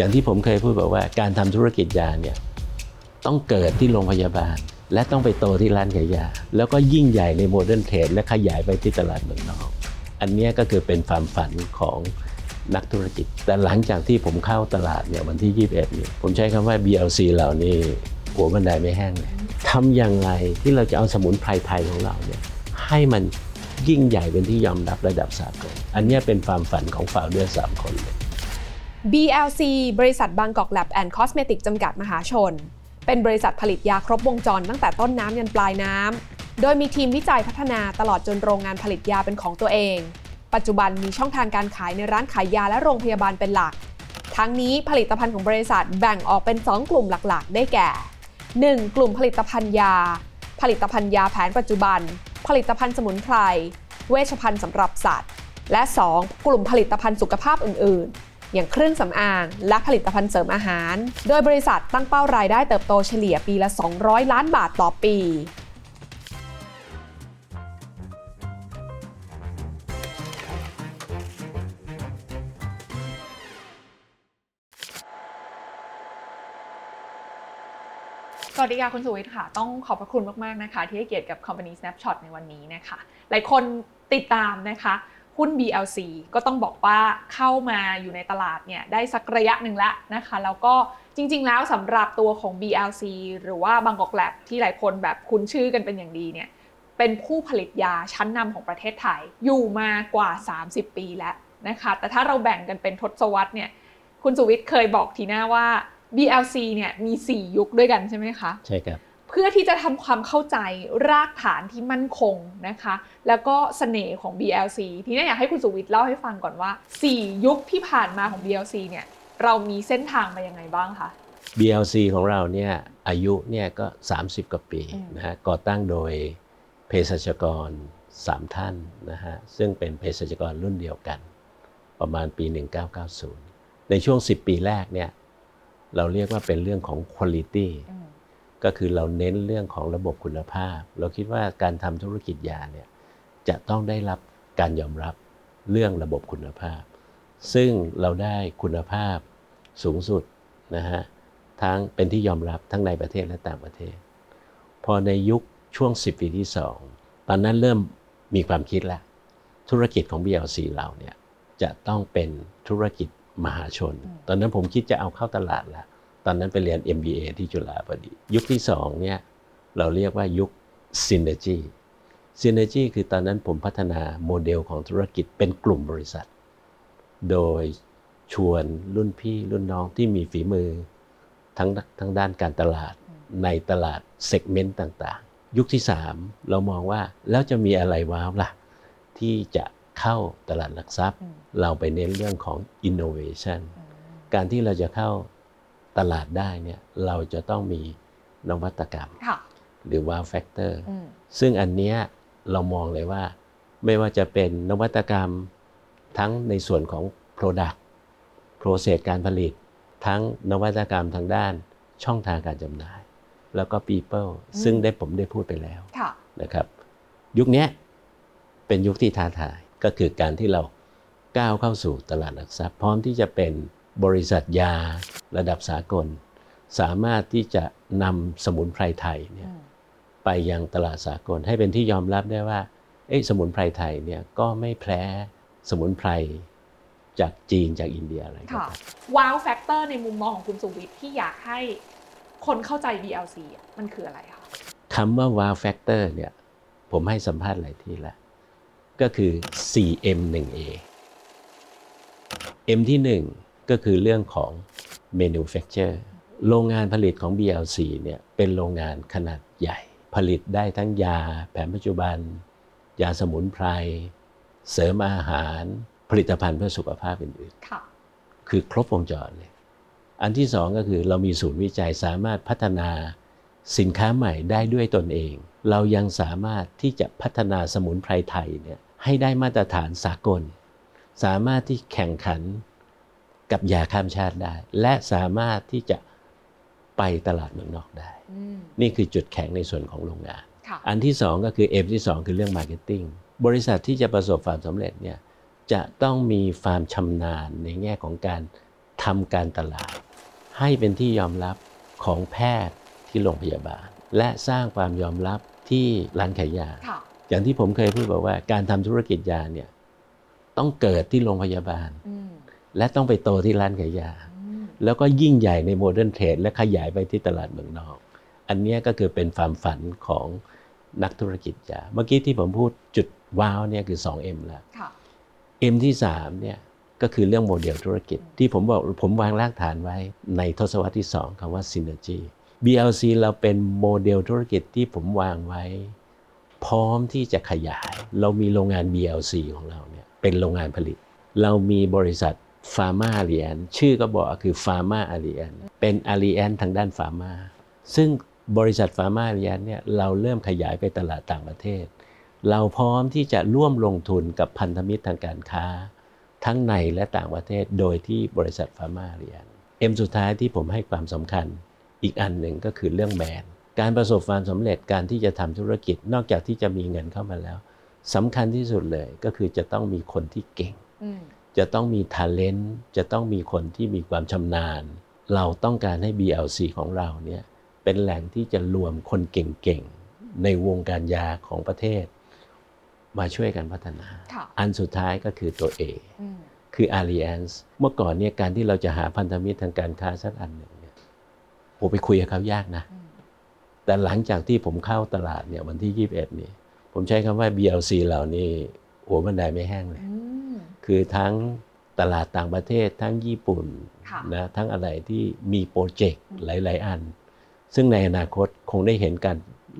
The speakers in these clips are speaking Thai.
อย่างที่ผมเคยพูดบอกว่าการทำธุรกิจยาเนี่ยต้องเกิดที่โรงพยาบาล และต้องไปโตที่ร้านขายยา แล้วก็ยิ่งใหญ่ใน modern trade และขยายไปที่ตลาดเมืองนอก อันนี้ก็คือเป็นความฝันของนักธุรกิจ แต่หลังจากที่ผมเข้าตลาดเนี่ยวันที่ 21เนี่ยผมใช้คำว่า BLC เหล่านี้หัวบันไดไม่แห้งเลยทำอย่างไรที่เราจะเอาสมุนไพรไทยของเราเนี่ยให้มันยิ่งใหญ่เป็นที่ยอมรับระดับสากล อันนี้เป็นความฝันของ founder สามคนเลย BLC บริษัทบางกอกแลบแอนด์คอสเมติกจำกัดมหาชน เป็นบริษัทผลิตยาครบวงจรตั้งแต่ต้นน้ำยันปลายน้ำ โดยมีทีมวิจัยพัฒนาตลอดจนโรงงานผลิตยาเป็นของตัวเอง ปัจจุบันมีช่องทางการขายในร้านขายยาและโรงพยาบาลเป็นหลัก ทั้งนี้ผลิตภัณฑ์ของบริษัทแบ่งออกเป็น 2 กลุ่มหลักๆ ได้แก่ 1. กลุ่มผลิตภัณฑ์ยา ผลิตภัณฑ์ยาแผนปัจจุบัน ผลิตภัณฑ์สมุนไพร เวชภัณฑ์สำหรับสัตว์ และ 2. กลุ่มผลิตภัณฑ์สุขภาพอื่น ๆ อย่างเครื่องสำอาง และผลิตภัณฑ์เสริมอาหาร โดยบริษัทตั้งเป้ารายได้เติบโตเฉลี่ยปีละ 200 ล้านบาทต่อปีสวัสดีค่ะคุณสุวิทย์ค่ะ ต้องขอบพระคุณมาก ๆ นะคะ ที่ให้เกียรติกับ Company Snapshot ในวันนี้นะคะ หลายคนติดตามนะคะ หุ้น BLC ก็ต้องบอกว่าเข้ามาอยู่ในตลาดเนี่ยได้สักระยะหนึ่งแล้วนะคะ แล้วก็จริง ๆ แล้วสำหรับตัวของ BLC หรือว่าบางกอกแลบที่หลายคนแบบคุ้นชื่อกันเป็นอย่างดีเนี่ยเป็นผู้ผลิตยาชั้นนำของประเทศไทยอยู่มากว่า 30 ปีแล้วนะคะแต่ถ้าเราแบ่งกันเป็นทศวรรษเนี่ยคุณสุวิทย์เคยบอกทีหน้าว่า BLC เนี่ยมี 4 ยุคด้วยกันใช่ไหมคะ ใช่ครับ เพื่อที่จะทำความเข้าใจรากฐานที่มั่นคงนะคะ แล้วก็เสน่ห์ของ BLC ทีนี้อยากให้คุณสุวิทย์เล่าให้ฟังก่อนว่า 4 ยุคที่ผ่านมาของ BLC เนี่ยเรามีเส้นทางมายังไงบ้างคะ BLC ของเราเนี่ยอายุเนี่ยก็ 30 กว่าปีอืมนะฮะก่อตั้งโดยเภสัชกร 3 ท่านนะฮะซึ่งเป็นเภสัชกรรุ่นเดียวกัน ประมาณปี 1990 ในช่วง 10 ปีแรกเนี่ยเราเรียกว่าเป็นเรื่องของ quality ก็คือเราเน้นเรื่องของระบบคุณภาพ เราคิดว่าการทำธุรกิจยาเนี่ยจะต้องได้รับการยอมรับเรื่องระบบคุณภาพ ซึ่งเราได้คุณภาพสูงสุดนะฮะทั้งเป็นที่ยอมรับทั้งในประเทศและต่างประเทศ พอในยุคช่วง 10 ปีที่ 2 ตอนนั้นเริ่มมีความคิดแล้ว ธุรกิจของ BLC เราเนี่ยจะต้องเป็นธุรกิจมหาชน ตอนนั้นผมคิดจะเอาเข้าตลาดแล้ว ตอนนั้นไปเรียน MBA ที่จุฬาพอดี ยุคที่2เนี่ยเราเรียกว่ายุค Synergy Synergy คือตอนนั้นผมพัฒนาโมเดลของธุรกิจเป็นกลุ่มบริษัท โดยชวนรุ่นพี่รุ่นน้องที่มีฝีมือทั้งทั้งด้านการตลาดในตลาดเซกเมนต์ต่างๆ ยุคที่ 3 เรามองว่าแล้วจะมีอะไรว้าวล่ะ ที่จะเข้าตลาดหลักทรัพย์อืมเราไปเน้นเรื่องของ innovation การที่เราจะเข้า ตลาดได้เนี่ยเราจะต้องมีนวัตกรรมค่ะหรือ wow factor อืมซึ่งอันเนี้ยเรามองเลยว่า ไม่ว่าจะเป็นนวัตกรรมทั้งในส่วนของ product process การผลิต ทั้งนวัตกรรมทางด้านช่องทางการจำหน่าย แล้วก็ people ซึ่งได้ผมได้พูดไปแล้วค่ะนะครับ ยุคเนี้ยเป็นยุคที่ท้าทายก็คือการที่เราก้าวเข้าสู่ตลาดหลักทรัพย์พร้อมที่จะเป็น บริษัทยาระดับสากล สามารถที่จะนำสมุนไพรไทยเนี่ยไปยังตลาดสากลให้เป็นที่ยอมรับได้ว่าเอ๊ะสมุนไพรไทยเนี่ยก็ไม่แพ้สมุนไพรจากจีนจากอินเดียอะไรก็ค่ะตาwow factor ในมุมมองของคุณสุวิทย์ที่อยากให้คนเข้าใจ BLC อะมันคืออะไรคะคำว่า wow factor เนี่ยผมให้สัมภาษณ์หลายที่แล้ว ก็คือ 4M1A M ที่ 1 ก็คือเรื่องของ manufacture โรงงานผลิตของ BLC เนี่ยเป็นโรงงานขนาดใหญ่ ผลิตได้ทั้งยาแผนปัจจุบัน ยาสมุนไพร เสริมอาหาร ผลิตภัณฑ์เพื่อสุขภาพอื่นค่ะๆคือครบวงจรเลยอันที่สองก็คือเรามีศูนย์วิจัยสามารถพัฒนาสินค้าใหม่ได้ด้วยตนเอง เรายังสามารถที่จะพัฒนาสมุนไพรไทยเนี่ยให้ได้มาตรฐานสากล สามารถที่แข่งขัน กับยาข้ามชาติได้ และสามารถที่จะไปตลาดเมืองนอกได้อืมนี่คือจุดแข็งในส่วนของโรงงานค่ะอันที่สองก็คือ M ที่สองคือเรื่อง Marketing บริษัทที่จะประสบความสำเร็จเนี่ยจะต้องมีความชำนาญในแง่ของการทำการตลาด ให้เป็นที่ยอมรับของแพทย์ที่โรงพยาบาล และสร้างความยอมรับที่ร้านขายยาค่ะอย่างที่ผมเคยพูดบอกว่าการทำธุรกิจยาเนี่ยต้องเกิดที่โรงพยาบาลอืม และต้องไปโตที่ร้านขายยาอืมแล้วก็ยิ่งใหญ่ในโมเดิร์นเทรดและขยายไปที่ตลาดเมืองนอก อันเนี้ยก็คือเป็นความฝันของนักธุรกิจยา เมื่อกี้ที่ผมพูดจุด wow เนี่ยคือ 2M แล้วค่ะ M ที่3เนี่ยก็คือเรื่องโมเดลธุรกิจ ที่ผมบอกผมวางรากฐานไว้ในทศวรรษที่ 2คำว่า Synergy BLC เราเป็นโมเดลธุรกิจที่ผมวางไว้ พร้อมที่จะขยาย เรามีโรงงาน BLC ของเราเนี่ยเป็นโรงงานผลิต เรามีบริษัท Pharma Alliance ชื่อก็บอกคือ Pharma Allianceเป็น alliance ทางด้าน pharma ซึ่งบริษัท Pharma Alliance เนี่ยเราเริ่มขยายไปตลาดต่างประเทศ เราพร้อมที่จะร่วมลงทุนกับพันธมิตรทางการค้า ทั้งในและต่างประเทศโดยที่บริษัท Pharma Alliance M สุดท้ายที่ผมให้ความสำคัญอีกอันหนึ่งก็คือเรื่อง man การประสบความสำเร็จการที่จะทำธุรกิจนอกจากที่จะมีเงินเข้ามาแล้วสำคัญที่สุดเลยก็คือจะต้องมีคนที่เก่ง จะต้องมี talent จะต้องมีคนที่มีความชำนาญ เราต้องการให้ BLC ของเราเนี่ยเป็นแหล่งที่จะรวมคนเก่งๆ ในวงการยาของประเทศ มาช่วยกันพัฒนาค่ะอันสุดท้ายก็คือตัว A อืมคือ Alliance เมื่อก่อนเนี่ยการที่เราจะหาพันธมิตรทางการค้าสักอันหนึ่งเนี่ยผมไปคุยกับเขายากนะอืมแต่หลังจากที่ผมเข้าตลาดเนี่ยวันที่ 21 นี่ ผมใช้คำว่า BLC เหล่านี้ หัวบันไดไม่แห้งเลยอืมคือทั้งตลาดต่างประเทศทั้งญี่ปุ่นค่ะนะทั้งอะไรที่มีโปรเจกต์อืมหลาย ๆ อัน ซึ่งในอนาคตคงได้เห็นการ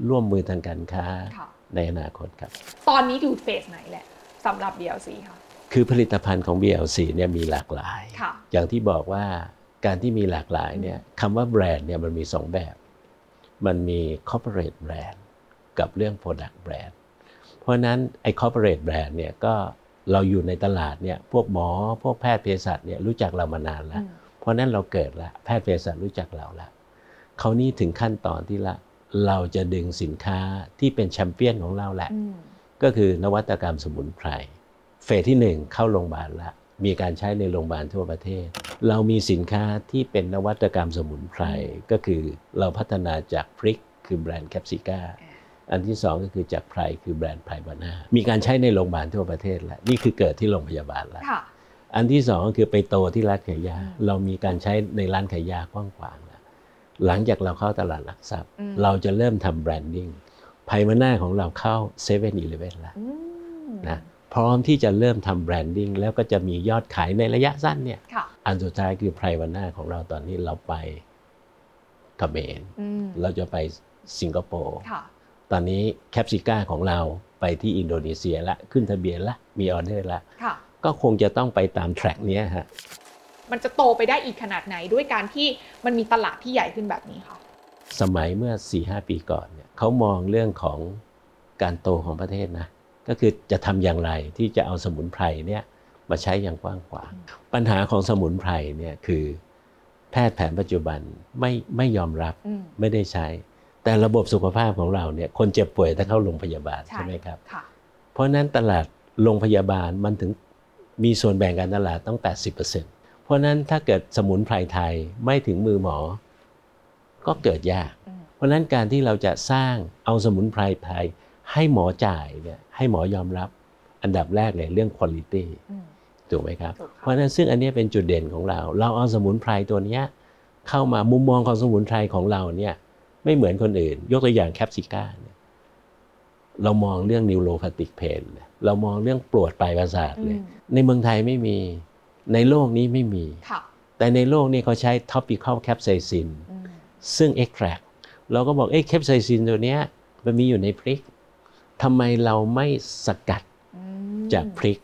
ร่วมมือทางการค้าค่ะในอนาคตครับ ตอนนี้อยู่เฟสไหนแหละสำหรับ DLC ค่ะคือผลิตภัณฑ์ของ BLC เนี่ยมีหลากหลายค่ะอย่างที่บอกว่าการที่มีหลากหลายเนี่ยคำว่าแบรนด์เนี่ยมันมีสองแบบ มันมี corporate brand กับเรื่อง product brand เพราะฉะนั้นไอ้ corporate brand เนี่ยก็เราอยู่ในตลาดเนี่ยพวกหมอพวกแพทย์เภสัชเนี่ยรู้จักเรามานานแล้วอืมเพราะฉะนั้นเราเกิดละแพทย์เภสัชรู้จักเราละเขาวนี่ถึงขั้นตอนที่ละเราจะดึงสินค้าที่เป็นแชมเปี้ยนของเราแหละอืมก็คือนวัตกรรมสมุนไพรเฟสที่หนึ่งเข้าโรงพยาบาลละมีการใช้ในโรงพยาบาลทั่วประเทศ เรามีสินค้าที่เป็นนวัตกรรมสมุนไพรก็คือเราพัฒนาจากพริกคือแบรนด์ Capsika อันที่สองก็คือจากไพลคือแบรนด์ Plaivana มีการใช้ในโรงพยาบาลทั่วประเทศแล้วนี่คือเกิดที่โรงพยาบาลแล้วค่ะอันที่สองก็คือไปโตที่ร้านขายยาอืมเรามีการใช้ในร้านขายยากว้างขวางแล้วหลังจากเราเข้าตลาดหลักทรัพย์อืมเราจะเริ่มทำ branding Plaivana ของเราเข้าเซเว่นอีเลฟเว่นแล้วอืมนะพร้อมที่จะเริ่มทำ branding แล้วก็จะมียอดขายในระยะสั้นเนี่ยค่ะอันสุดท้ายคือ Plaivana ของเราตอนนี้เราไปเขมรอืมเราจะไปสิงคโปร์ค่ะ ตอนนี้ Capsika ของเราไปที่อินโดนีเซียละขึ้นทะเบียนละมีออเดอร์ละค่ะก็คงจะต้องไปตาม track เนี้ยฮะมันจะโตไปได้อีกขนาดไหนด้วยการที่มันมีตลาดที่ใหญ่ขึ้นแบบนี้ค่ะสมัยเมื่อ 4-5 ปีก่อนเนี่ยเขามองเรื่องของการโตของประเทศนะก็คือจะทำอย่างไรที่จะเอาสมุนไพรเนี่ยมาใช้อย่างกว้างขวางปัญหาของสมุนไพรเนี่ยคือ แพทย์แผนปัจจุบันไม่ไม่ยอมรับอืมไม่ได้ใช้ แต่ระบบสุขภาพของเราเนี่ยคนเจ็บป่วยถ้าเข้าโรงพยาบาลใช่ไหมครับค่ะเพราะฉะนั้นตลาดโรงพยาบาลมันถึงมีส่วนแบ่งการตลาดต้อง 80%เพราะฉะนั้นถ้าเกิดสมุนไพรไทยไม่ถึงมือหมอ ก็เกิดยากอืมเพราะฉะนั้นการที่เราจะสร้างเอาสมุนไพรไทย ให้หมอจ่ายเนี่ยให้หมอยอมรับอันดับแรกเลยเรื่อง quality อืมถูกไหมครับถูกเพค่ะราะฉะนั้นซึ่งอันเนี้ยเป็นจุดเด่นของเรา เราเอาสมุนไพรตัวเนี้ยเข้ามามุมมองของสมุนไพรของเราเนี่ย ไม่เหมือนคนอื่น ยกตัวอย่าง Capsika เนี่ยเรามองเรื่อง neuropathic pain เรามองเรื่องปวดปลายประสาทเลยอืมในเมืองไทยไม่มี ในโลกนี้ไม่มีค่ะแต่ในโลกนี้เขาใช้ topical capsaicin อืมซึ่ง extract เราก็บอกเอ้ capsaicin ตัวเนี้ยมันมีอยู่ในพริกทำไมเราไม่สกัดอืมจากพริก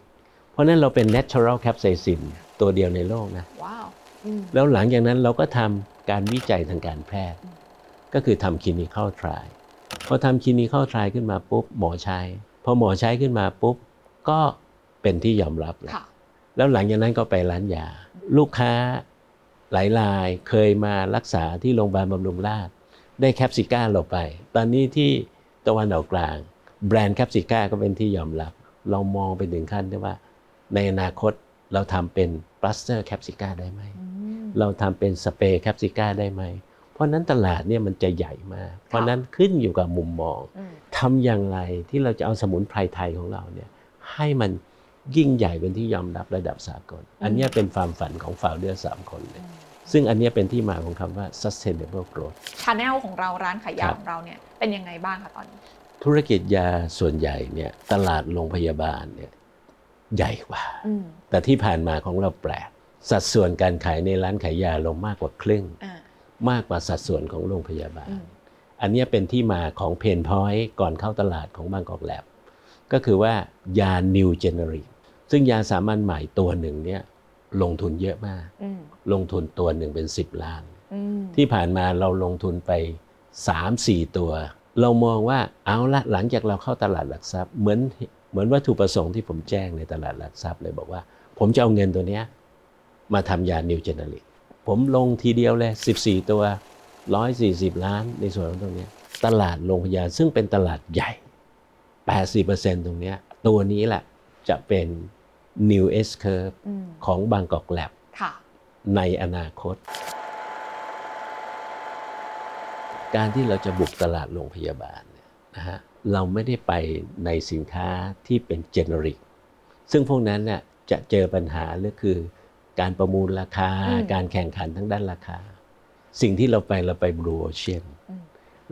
เพราะฉะนั้นเราเป็น natural capsaicin ตัวเดียวในโลกนะ ว้าวอืมแล้วหลังจากนั้นเราก็ทำการวิจัยทางการแพทย์ อืมก็คือทำ clinical trial พอทำ clinical trial ขึ้นมาปุ๊บหมอใช้พอหมอใช้ขึ้นมาปุ๊บก็เป็นที่ยอมรับแล้วค่ะแล้วหลังจากนั้นก็ไปร้านยา ลูกค้าหลายรายเคยมารักษาที่โรงพยาบาลบำรุงราษฎร์ได้ Capsika เราไป ตอนนี้ที่ตะวันออกกลาง แบรนด์ Capsika ก็เป็นที่ยอมรับ เรามองไปถึงขั้นที่ว่า ในอนาคตเราทำเป็น plaster Capsika ได้ไหมอืมเราทำเป็นสเปรย์ Capsika ได้ไหม เพราะนั้นตลาดเนี่ยมันจะใหญ่มาก เพราะนั้นขึ้นอยู่กับมุมมองอืมทำอย่างไรที่เราจะเอาสมุนไพรไทยของเราเนี่ยให้มันยิ่งใหญ่เป็นที่ยอมรับระดับสากล อันเนี้ยเป็นความฝันของฝ่าวเดอร์สามคนเลยซึ่งอันเนี้ยเป็นที่มาของคำว่า sustainable growth ชาแนลของเราร้านขายยาครับของเราเนี่ยเป็นยังไงบ้างคะตอนนี้ ธุรกิจยาส่วนใหญ่เนี่ยตลาดโรงพยาบาลเนี่ยใหญ่กว่าอืมแต่ที่ผ่านมาของเราแปลก สัดส่วนการขายในร้านขายยาลงมากกว่าครึ่งอ่า มากกว่าสัดส่วนของโรงพยาบาลอืมอันเนี้ยเป็นที่มาของเพนพอยต์ก่อนเข้าตลาดของบางกอกแลบก็คือว่ายา New Generic ซึ่งยาสามัญใหม่ตัวหนึ่งเนี่ยลงทุนเยอะมากอืมลงทุนตัวหนึ่งเป็น 10 ล้านอืมที่ผ่านมาเราลงทุนไป 3-4 ตัว เรามองว่าเอาละหลังจากเราเข้าตลาดหลักทรัพย์ เหมือนเหมือนวัตถุประสงค์ที่ผมแจ้งในตลาดหลักทรัพย์เลยบอกว่า ผมจะเอาเงินตัวเนี้ยมาทำยา New Generic ผมลงทีเดียวเลย 14 ตัว 140 ล้านในส่วนของตรงเนี้ยตลาดโรงพยาบาลซึ่งเป็นตลาดใหญ่ 80%ตรงเนี้ยตัวนี้แหละจะเป็น New S Curve อืมของบางกอกแลบค่ะในอนาคต การที่เราจะบุกตลาดโรงพยาบาลเนี่ยนะฮะเราไม่ได้ไปในสินค้าที่เป็นเจเนริก ซึ่งพวกนั้นเนี่ยจะเจอปัญหาก็คือ การประมูลราคาอืมการแข่งขันทั้งด้านราคา สิ่งที่เราไปเราไปบลูโอเชียนอืม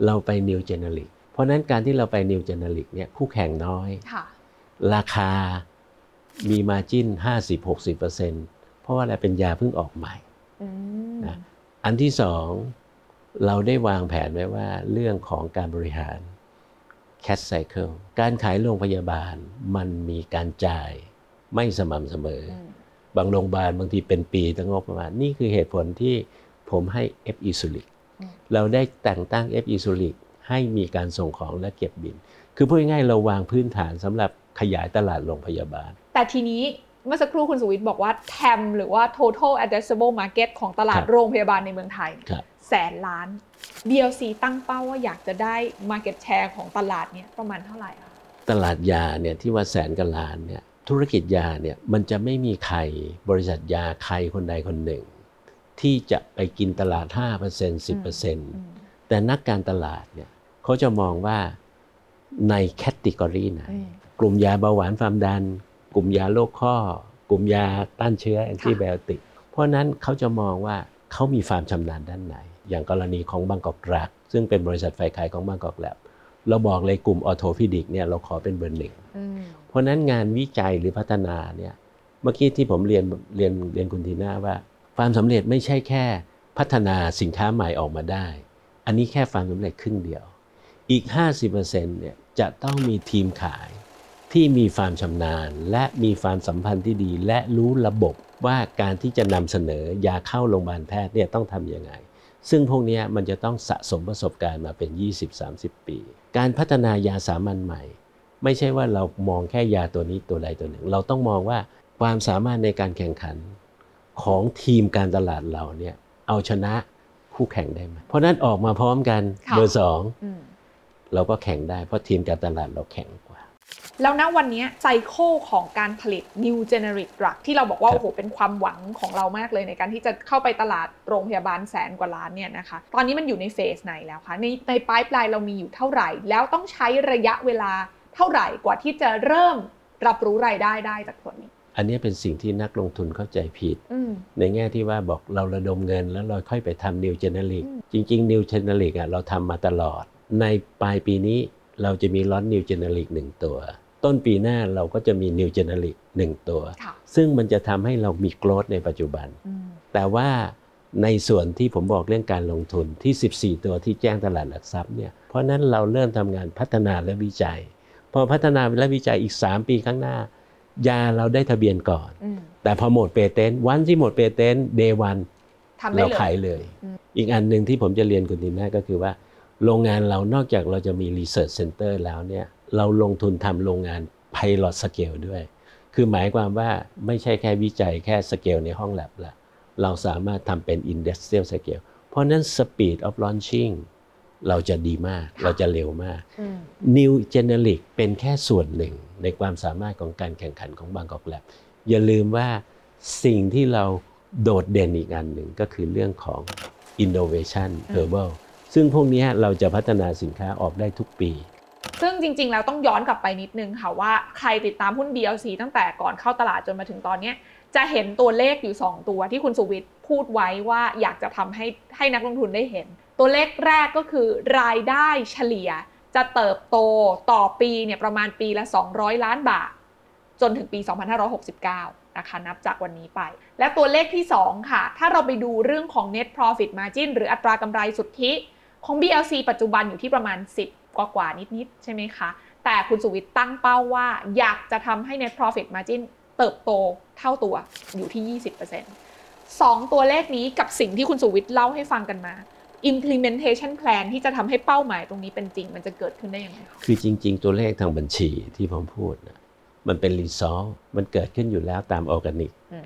เราไปนิวเจเนริกเพราะฉะนั้นการที่เราไปนิวเจเนริกเนี่ยคู่แข่งน้อยค่ะราคามีมาจิ้น 50-60%เพราะว่าอะไรเป็นยาเพิ่งออกใหม่อืมนะอันที่สองเราได้วางแผนไว้ว่าเรื่องของการบริหาร cash cycle การขายโรงพยาบาลมันมีการจ่ายไม่สม่ำเสมออืม บางโรงพยาบาลบางทีเป็นปีตั้งงบประมาณ นี่คือเหตุผลที่ผมให้ f e s u l i c อืมเราได้แต่งตั้ง f e s u l i c ให้มีการส่งของและเก็บบิน คือพูดง่ายๆเราวางพื้นฐานสำหรับขยายตลาดโรงพยาบาล แต่ทีนี้เมื่อสักครู่คุณสุวิทย์บอกว่า TAM หรือว่า Total Addressable Market ของตลาดครับโรงพยาบาลในเมืองไทยครับแสนล้าน BLC ตั้งเป้าว่าอยากจะได้ Market Share ของตลาดเนี้ยประมาณเท่าไหร่คะตลาดยาเนี่ยที่ว่าแสนกับล้านเนี่ย ธุรกิจยาเนี่ยมันจะไม่มีใครบริษัทยาใครคนใดคนหนึ่ง ที่จะไปกินตลาด 5% 10%แต่นักการตลาดเนี่ยเขาจะมองว่าในแคตติกรีไหนอืมกลุ่มยาเบาหวานความดัน กลุ่มยาโรคข้อ กลุ่มยาต้านเชื้อแอนติไบโอติก เพราะฉะนั้นเขาจะมองว่าเขามีความชำนาญด้านไหน อย่างกรณีของบางกอกดรัก ซึ่งเป็นบริษัทไฟขายของบางกอกแลบเราบอกเลยกลุ่มออโทฟิดิกเนี่ยเราขอเป็นเบอร์หนึ่งอืมเพ ราะนั้นงานวิจัยหรือพัฒนาเนี่ยเมื่อกี้ที่ผมเรียนเรียนเรียนคุณทีน่าว่า ความสำเร็จไม่ใช่แค่พัฒนาสินค้าใหม่ออกมาได้ อันนี้แค่ความสำเร็จครึ่งเดียว อีก 50%เนี่ยจะต้องมีทีมขายที่มีความชำนาญ และมีความสัมพันธ์ที่ดี และรู้ระบบว่าการที่จะนำเสนอยาเข้าโรงพยาบาลแพทย์เนี่ยต้องทำยังไง ซึ่งพวกนี้มันจะต้องสะสมประสบการณ์มาเป็น 20-30 ปี การพัฒนายาสามัญใหม่ ไม่ใช่ว่าเรามองแค่ยาตัวนี้ตัวใดตัวหนึ่ง เราต้องมองว่าความสามารถในการแข่งขันของทีมการตลาดเราเนี่ยเอาชนะคู่แข่งได้ไหมเพราะนั้นออกมาพร้อมกันค่ะเบอร์สองอืมเราก็แข่งได้เพราะทีมการตลาดเราแข็งกว่า แล้วณวันเนี้ย cycle ของการผลิต New Generic Drug ที่เราบอกว่าครับโอ้โหเป็นความหวังของเรามากเลยในการที่จะเข้าไปตลาดโรงพยาบาลแสนกว่าล้านเนี่ยนะคะ ตอนนี้มันอยู่ใน phase ไหนแล้วคะ ในใน pipeline เรามีอยู่เท่าไหร่ แล้วต้องใช้ระยะเวลา เท่าไหร่กว่าที่จะเริ่มรับรู้รายได้ได้จากส่วนนี้ อันนี้เป็นสิ่งที่นักลงทุนเข้าใจผิดอืมในแง่ที่ว่าบอกเราระดมเงินแล้วเราค่อยไปทำ new generic อืมจริงๆ new generic อะเราทำมาตลอด ในปลายปีนี้เราจะมี launch new generic หนึ่งตัว ต้นปีหน้าเราก็จะมี new generic หนึ่งตัวค่ะซึ่งมันจะทำให้เรามี growth ในปัจจุบันอืมแต่ว่าในส่วนที่ผมบอกเรื่องการลงทุนที่ 14 ตัวที่แจ้งตลาดหลักทรัพย์เนี่ย เพราะฉะนั้นเราเริ่มทำงานพัฒนาและวิจัย พอพัฒนาและวิจัยอีก 3 ปีข้างหน้า ยาเราได้ทะเบียนก่อนอืมแต่พอหมด patent วันที่หมด patent day oneทำได้เราเลยขายเลยอืมอีกอันหนึ่งที่ผมจะเรียนคุณทีน่าก็คือว่า โรงงานเรานอกจากเราจะมี Research Center แล้วเนี่ยเราลงทุนทำโรงงาน Pilot Scale ด้วย คือหมายความว่าไม่ใช่แค่วิจัยแค่สเกลในห้องแลบละเราสามารถทำเป็น Industrial Scale เพราะฉะนั้น Speed of Launching เราจะดีมาก เราจะเร็วมากอืม New Generic เป็นแค่ส่วนหนึ่งในความสามารถของการแข่งขันของบางกอกแลบอย่าลืมว่าสิ่งที่เราโดดเด่นอีกอันหนึ่งก็คือเรื่องของ innovation herbal ซึ่งพวกเนี้ยเราจะพัฒนาสินค้าออกได้ทุกปี ซึ่งจริง ๆ แล้วต้องย้อนกลับไปนิดนึงค่ะว่าใครติดตามหุ้น BLC ตั้งแต่ก่อนเข้าตลาดจนมาถึงตอนเนี้ยจะเห็นตัวเลขอยู่ 2 ตัวที่คุณสุวิทย์พูดไว้ว่าอยากจะทำให้ให้นักลงทุนได้เห็น ตัวเลขแรกก็คือรายได้เฉลี่ยจะเติบโตต่อปีเนี่ยประมาณปีละ 200 ล้านบาท จนถึงปี 2569 นะคะนับจากวันนี้ไป และตัวเลขที่ 2 ค่ะ ถ้าเราไปดูเรื่องของ net profit margin หรืออัตรากำไรสุทธิของ BLC ปัจจุบันอยู่ที่ประมาณ 10 กว่ากว่านิด ๆ ใช่ไหมคะ แต่คุณสุวิทย์ตั้งเป้าว่าอยากจะทำให้ net profit margin เติบโตเท่าตัวอยู่ที่ 20%สองตัวเลขนี้กับสิ่งที่คุณสุวิทย์เล่าให้ฟังกันมา implementation plan ที่จะทำให้เป้าหมายตรงนี้เป็นจริง มันจะเกิดขึ้นได้ยังไงคะคือจริง ๆ ตัวเลขทางบัญชีที่ผมพูดนะมันเป็น result มันเกิดขึ้นอยู่แล้วตามออร์แกนิกอืม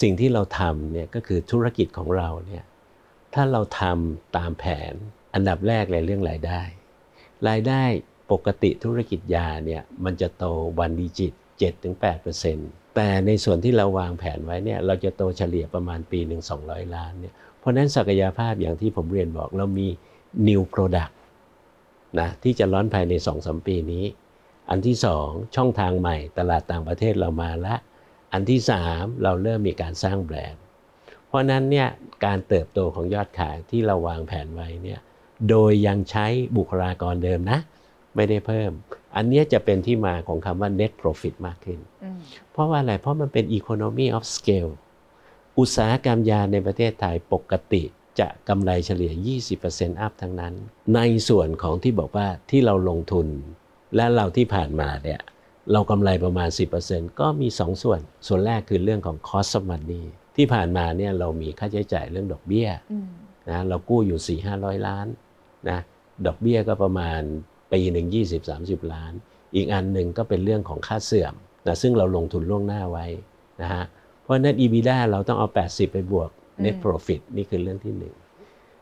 สิ่งที่เราทำเนี่ยก็คือธุรกิจของเราเนี่ยถ้าเราทำตามแผนอันดับแรกเลยเรื่องรายได้ รายได้ปกติธุรกิจยาเนี่ยมันจะโต one digit 7-8%แต่ในส่วนที่เราวางแผนไว้เนี่ยเราจะโตเฉลี่ยประมาณปีหนึ่ง200 ล้านเนี่ย เพราะฉะนั้นศักยภาพอย่างที่ผมเรียนบอกเรามี new product นะที่จะร้อนภายใน2-3ปีนี้ อันที่ 2 ช่องทางใหม่ตลาดต่างประเทศเรามาละ อันที่ 3 เราเริ่มมีการสร้างแบรนด์ เพราะฉะนั้นเนี่ยการเติบโตของยอดขายที่เราวางแผนไว้เนี่ยโดยยังใช้บุคลากรเดิมนะ ไม่ได้เพิ่ม อันเนี้ยจะเป็นที่มาของคำว่า net profit มากขึ้นอืมเพราะว่าอะไรเพราะมันเป็น economy of scale อุตสาหกรรมยาในประเทศไทยปกติจะกำไรเฉลี่ย 20% up ทั้งนั้น ในส่วนของที่บอกว่าที่เราลงทุน และเราที่ผ่านมาเนี่ยเรากำไรประมาณ 10%ก็มี 2 ส่วน ส่วนแรกคือเรื่องของ cost of money ที่ผ่านมาเนี่ยเรามีค่าใช้จ่ายเรื่องดอกเบี้ยอืมนะเรากู้อยู่ 4 5 0 0 ล้านนะดอกเบี้ยก็ประมาณปีหนึ่ง20 30 ล้าน อีกอันหนึ่งก็เป็นเรื่องของค่าเสื่อมนะซึ่งเราลงทุนล่วงหน้าไว้นะฮะเพ ราะฉะนั้น EBITDA เราต้องเอา 80 ไปบวก net profit นี่คือเรื่องที่หนึ่ง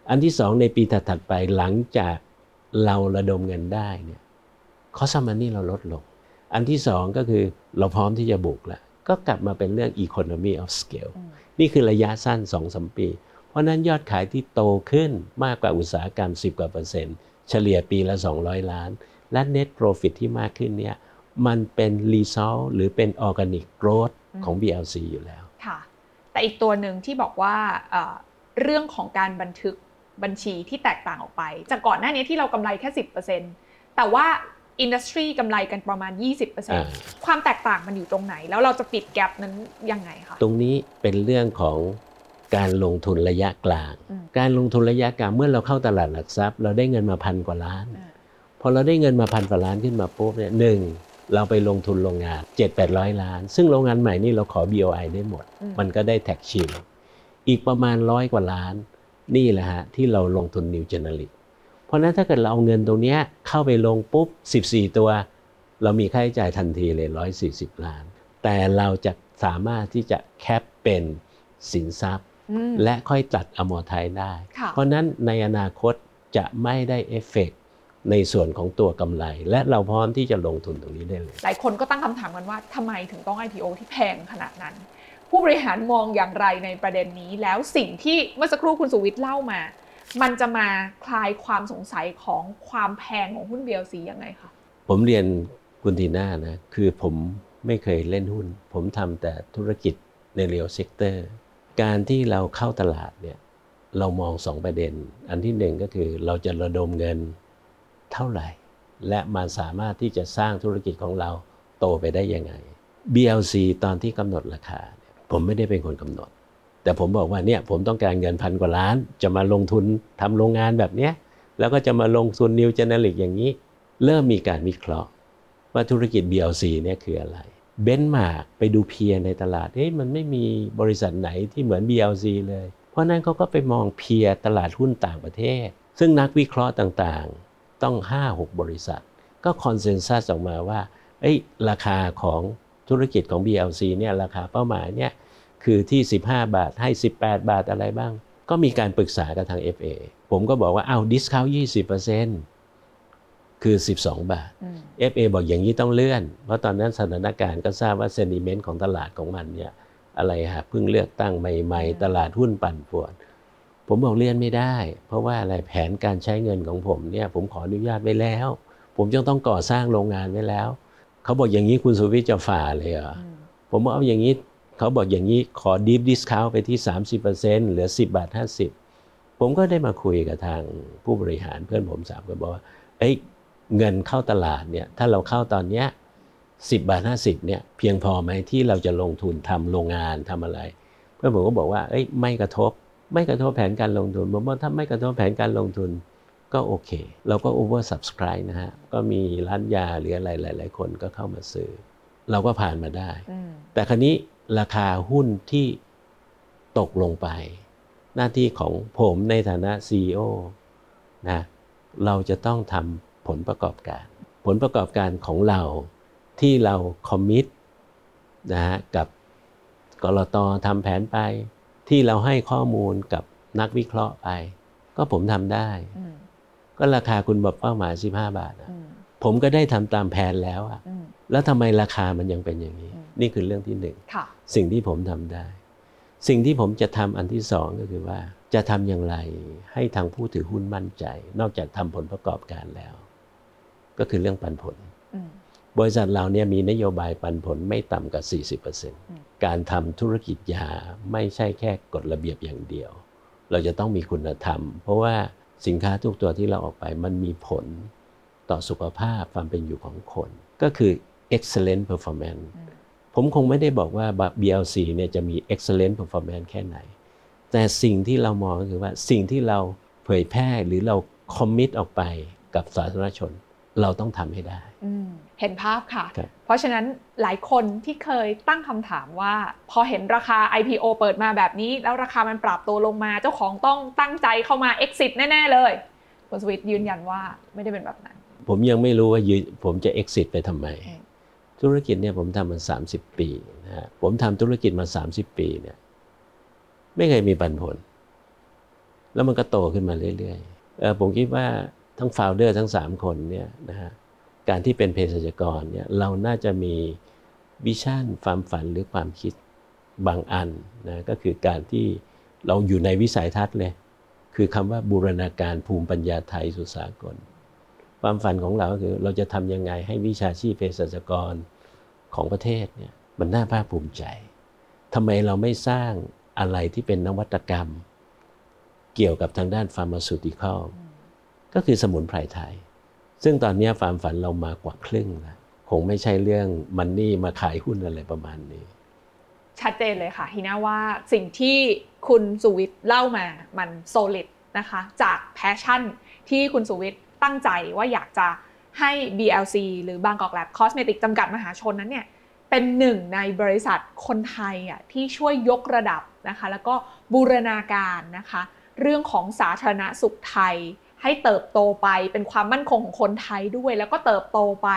อันที่สองในปีถัดๆไปหลังจากเราระดมเงินได้เนี่ยคอสมันนี่เราลดลง อันที่สองก็คือเราพร้อมที่จะบุกแล้ว ก็กลับมาเป็นเรื่อง economy of scale อืมนี่คือระยะสั้น2-3ปี เพราะฉะนั้นยอดขายที่โตขึ้นมากกว่าอุตสาหกรรม 10 กว่าเปอร์เซ็นต์ เฉลี่ยปีละ 200 ล้าน และ net profit ที่มากขึ้นเนี่ยมันเป็น result หรือเป็น organic growth ของ BLC อยู่แล้วค่ะแต่อีกตัวหนึ่งที่บอกว่าเอ่อเรื่องของการบันทึกบัญชีที่แตกต่างออกไป จากก่อนหน้านี้ที่เรากำไรแค่ 10%แต่ว่าอินดัสทรีกำไรกันประมาณอ่า20%ความแตกต่างมันอยู่ตรงไหน แล้วเราจะปิดแกลบนั้นยังไงคะตรงนี้เป็นเรื่องของการลงทุนระยะกลางอืมการลงทุนระยะกลางเมื่อเราเข้าตลาดหลักทรัพย์ เราได้เงินมาพันกว่าล้านอ่าพอเราได้เงินมาพันกว่าล้านขึ้นมาปุ๊บเนี่ยหนึ่ง เราไปลงทุนโรงงาน 7 8 0 0 ล้าน ซึ่งโรงงานใหม่นี่เราขอ BOI ได้หมดอืมมันก็ได้แท็กชิลอีกประมาณร้อยกว่าล้าน นี่แหละฮะ ที่เราลงทุนนิวเจเนริกเพราะฉะนั้นถ้าเกิดเราเอาเงินตรงเนี้ยเข้าไปลงปุ๊บ 14 ตัว เรามีค่าใช้จ่ายทันทีเลย 140 ล้าน แต่เราจะสามารถที่จะ cap เป็นสินทรัพย์อืมและค่อยตัด amortize ได้ค่ะเพราะฉะนั้นในอนาคตจะไม่ได้เอฟเฟกต์ ในส่วนของตัวกำไร และเราพร้อมที่จะลงทุนตรงนี้ได้เลย หลายคนก็ตั้งคำถามกันว่าทำไมถึงต้อง IPO ที่แพงขนาดนั้น ผู้บริหารมองอย่างไรในประเด็นนี้ แล้วสิ่งที่เมื่อสักครู่คุณสุวิทย์เล่ามา มันจะมาคลายความสงสัยของความแพงของหุ้น BLC ยังไงคะผมเรียนคุณทีน่านะคือผมไม่เคยเล่นหุ้น ผมทำแต่ธุรกิจใน real sector การที่เราเข้าตลาดเนี่ยเรามองสองประเด็น อันที่หนึ่งก็คือเราจะระดมเงิน เท่าไหร่ และมันสามารถที่จะสร้างธุรกิจของเราโตไปได้ยังไง BLC ตอนที่กำหนดราคา ผมไม่ได้เป็นคนกำหนด แต่ผมบอกว่าเนี่ยผมต้องการเงินพันกว่าล้าน จะมาลงทุนทำโรงงานแบบเนี้ยแล้วก็จะมาลงทุน new generic อย่างนี้ เริ่มมีการวิเคราะห์ ว่าธุรกิจ BLC เนี่ยคืออะไร benchmark ไปดู peer ในตลาดเฮ้ยมันไม่มีบริษัทไหนที่เหมือน BLC เลย เพราะนั้นเขาก็ไปมอง peer ตลาดหุ้นต่างประเทศ ซึ่งนักวิเคราะห์ต่าง ต้อง 5-6 บริษัท ก็ consensus ออกมาว่าเอ้ยราคาของธุรกิจของ BLC เนี่ยราคาเป้าหมายเนี่ยคือที่ 15 บาทให้ 18 บาทอะไรบ้าง ก็มีการปรึกษากับทาง FA ผมก็บอกว่าอ้าว discount 20%คือ 12 บาทอืม FA บอกอย่างนี้ต้องเลื่อน เพราะตอนนั้นสถานการณ์ก็ทราบว่า sentiment ของตลาดของมันเนี่ยอะไรฮะเพิ่งเลือกตั้งใหม่อืมๆตลาดหุ้นปั่นป่วน ผมบอกเลื่อนไม่ได้ เพราะว่าอะไรแผนการใช้เงินของผมเนี่ยผมขออนุญาตไว้แล้ว ผมจะต้องก่อสร้างโรงงานไว้แล้ว เขาบอกอย่างนี้คุณสุวิทย์จะฝ่าเลยเหรออืมผมบอกเอาอย่างนี้เขาบอกอย่างนี้ขอ deep discount ไปที่ 30%เหลือ 10 บาท 50 ผมก็ได้มาคุยกับทางผู้บริหารเพื่อนผมสามคนบอกว่าเอ้ยเงินเข้าตลาดเนี่ยถ้าเราเข้าตอนเนี้ย10บาท50เนี่ยเพียงพอไหมที่เราจะลงทุนทำโรงงานทำอะไร เพื่อนผมก็บอกว่าเอ้ยไม่กระทบ ไม่กระทบแผนการลงทุนผมว่าถ้าไม่กระทบแผนการลงทุนก็โอเค เราก็ over subscribe นะฮะ ก็มีร้านยาหรืออะไรหลาย ๆ คนก็เข้ามาซื้อ เราก็ผ่านมาได้อืมแต่คราวนี้ราคาหุ้นที่ตกลงไป หน้าที่ของผมในฐานะ CEO นะเราจะต้องทำผลประกอบการ ผลประกอบการของเราที่เราคอมมิตนะฮะกับกรตทำแผนไป ที่เราให้ข้อมูลกับนักวิเคราะห์ไป ก็ผมทำได้อืมก็ราคาคุณบอกเป้าหมาย15บาทอะอืมผมก็ได้ทำตามแผนแล้วอะอืมแล้วทำไมราคามันยังเป็นอย่างนี้อืมนี่คือเรื่องที่หนึ่งค่ะสิ่งที่ผมทำได้ สิ่งที่ผมจะทำอันที่สองก็คือว่า จะทำอย่างไรให้ทางผู้ถือหุ้นมั่นใจ นอกจากทำผลประกอบการแล้ว ก็คือเรื่องปันผลอืมบริษัทเราเนี่ยมีนโยบายปันผลไม่ต่ำกว่าม40% การทำธุรกิจยาไม่ใช่แค่กฎระเบียบอย่างเดียว เราจะต้องมีคุณธรรม เพราะว่าสินค้าทุกตัวที่เราออกไปมันมีผลต่อสุขภาพความเป็นอยู่ของคน ก็คือ excellent performance อืมผมคงไม่ได้บอกว่า BLC เนี่ยจะมี excellent performance แค่ไหน แต่สิ่งที่เรามองก็คือว่าสิ่งที่เราเผยแพร่หรือเราคอมมิตออกไปกับสาธารณชน เราต้องทำให้ได้อืม เห็นภาพค่ะครับเพราะฉะนั้นหลายคนที่เคยตั้งคำถามว่า พอเห็นราคา IPO เปิดมาแบบนี้ แล้วราคามันปรับตัวลงมาเจ้าของต้องตั้งใจเข้ามา exit แน่ ๆ เลยคุณสวิตยืนยันว่าไม่ได้เป็นแบบนั้น ผมยังไม่รู้ว่ายืผมจะ exit ไปทำไมอืมธุรกิจเนี่ยผมทำมา30 ปีนะฮะผมทำธุรกิจมา 30 ปีเนี่ยไม่เคยมีปันผล แล้วมันก็โตขึ้นมาเรื่อยๆเออผมคิดว่าทั้ง f o u เดอร์ทั้ง 3 คนเนี่ยนะฮะ การที่เป็นเภสัชกรเนี่ยเราน่าจะมีวิชั่นความฝันหรือความคิดบางอันนะก็คือการที่เราอยู่ในวิสัยทัศน์เลยคือคำว่าบูรณาการภูมิปัญญาไทยสู่สากล ความฝันของเราก็คือเราจะทำยังไงให้วิชาชีพเภสัชกรของประเทศเนี่ยมันน่าภาคภูมิใจทำไมเราไม่สร้างอะไรที่เป็นนวัตกรรม เกี่ยวกับทางด้าน pharmaceutical ก็คือสมุนไพรไทย ซึ่งตอนนี้ความฝันเรามากว่าครึ่งแล้วคงไม่ใช่เรื่องมันนี่มาขายหุ้นอะไรประมาณนี้ ชัดเจนเลยค่ะทีน่าว่าสิ่งที่คุณสุวิทย์เล่ามามัน solid นะคะจาก passion ที่คุณสุวิทย์ตั้งใจว่าอยากจะให้ BLC หรือบางกอกแลบคอสเมติกจำกัดมหาชนนั้นเนี่ยเป็นหนึ่งในบริษัทคนไทยอะที่ช่วยยกระดับนะคะแล้วก็บูรณาการนะคะเรื่องของสาธารณสุขไทย ให้เติบโตไปเป็นความมั่นคงของคนไทยด้วย แล้วก็เติบโตไป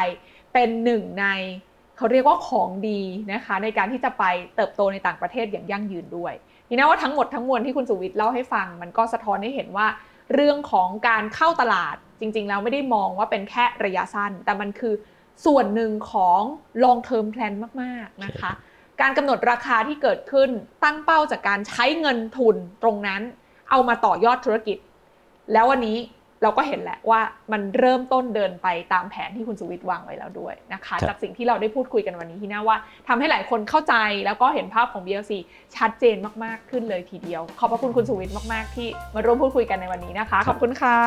เป็นหนึ่งในเขาเรียกว่าของดีนะคะ ในการที่จะไปเติบโตในต่างประเทศอย่างยั่งยืนด้วยนี่นะว่าทั้งหมดทั้งมวลที่คุณสุวิทย์เล่าให้ฟัง มันก็สะท้อนให้เห็นว่า เรื่องของการเข้าตลาดจริง ๆ แล้วไม่ได้มองว่าเป็นแค่ระยะสั้น แต่มันคือส่วนหนึ่งของ long term plan มากๆนะคะ การกำหนดราคาที่เกิดขึ้นตั้งเป้าจากการใช้เงินทุนตรงนั้น เอามาต่อยอดธุรกิจ แล้ววันนี้เราก็เห็นแหละว่ามันเริ่มต้นเดินไปตามแผนที่คุณสุวิทย์วางไว้แล้วด้วยนะคะครับจากสิ่งที่เราได้พูดคุยกันวันนี้ที่น่าว่าทำให้หลายคนเข้าใจแล้วก็เห็นภาพของ BLC ชัดเจนมาก ๆ ขึ้นเลยทีเดียว ขอบพระคุณคุณสุวิทย์มาก ๆ ที่มาร่วมพูดคุยกันในวันนี้นะคะ ขอบคุณค่ะ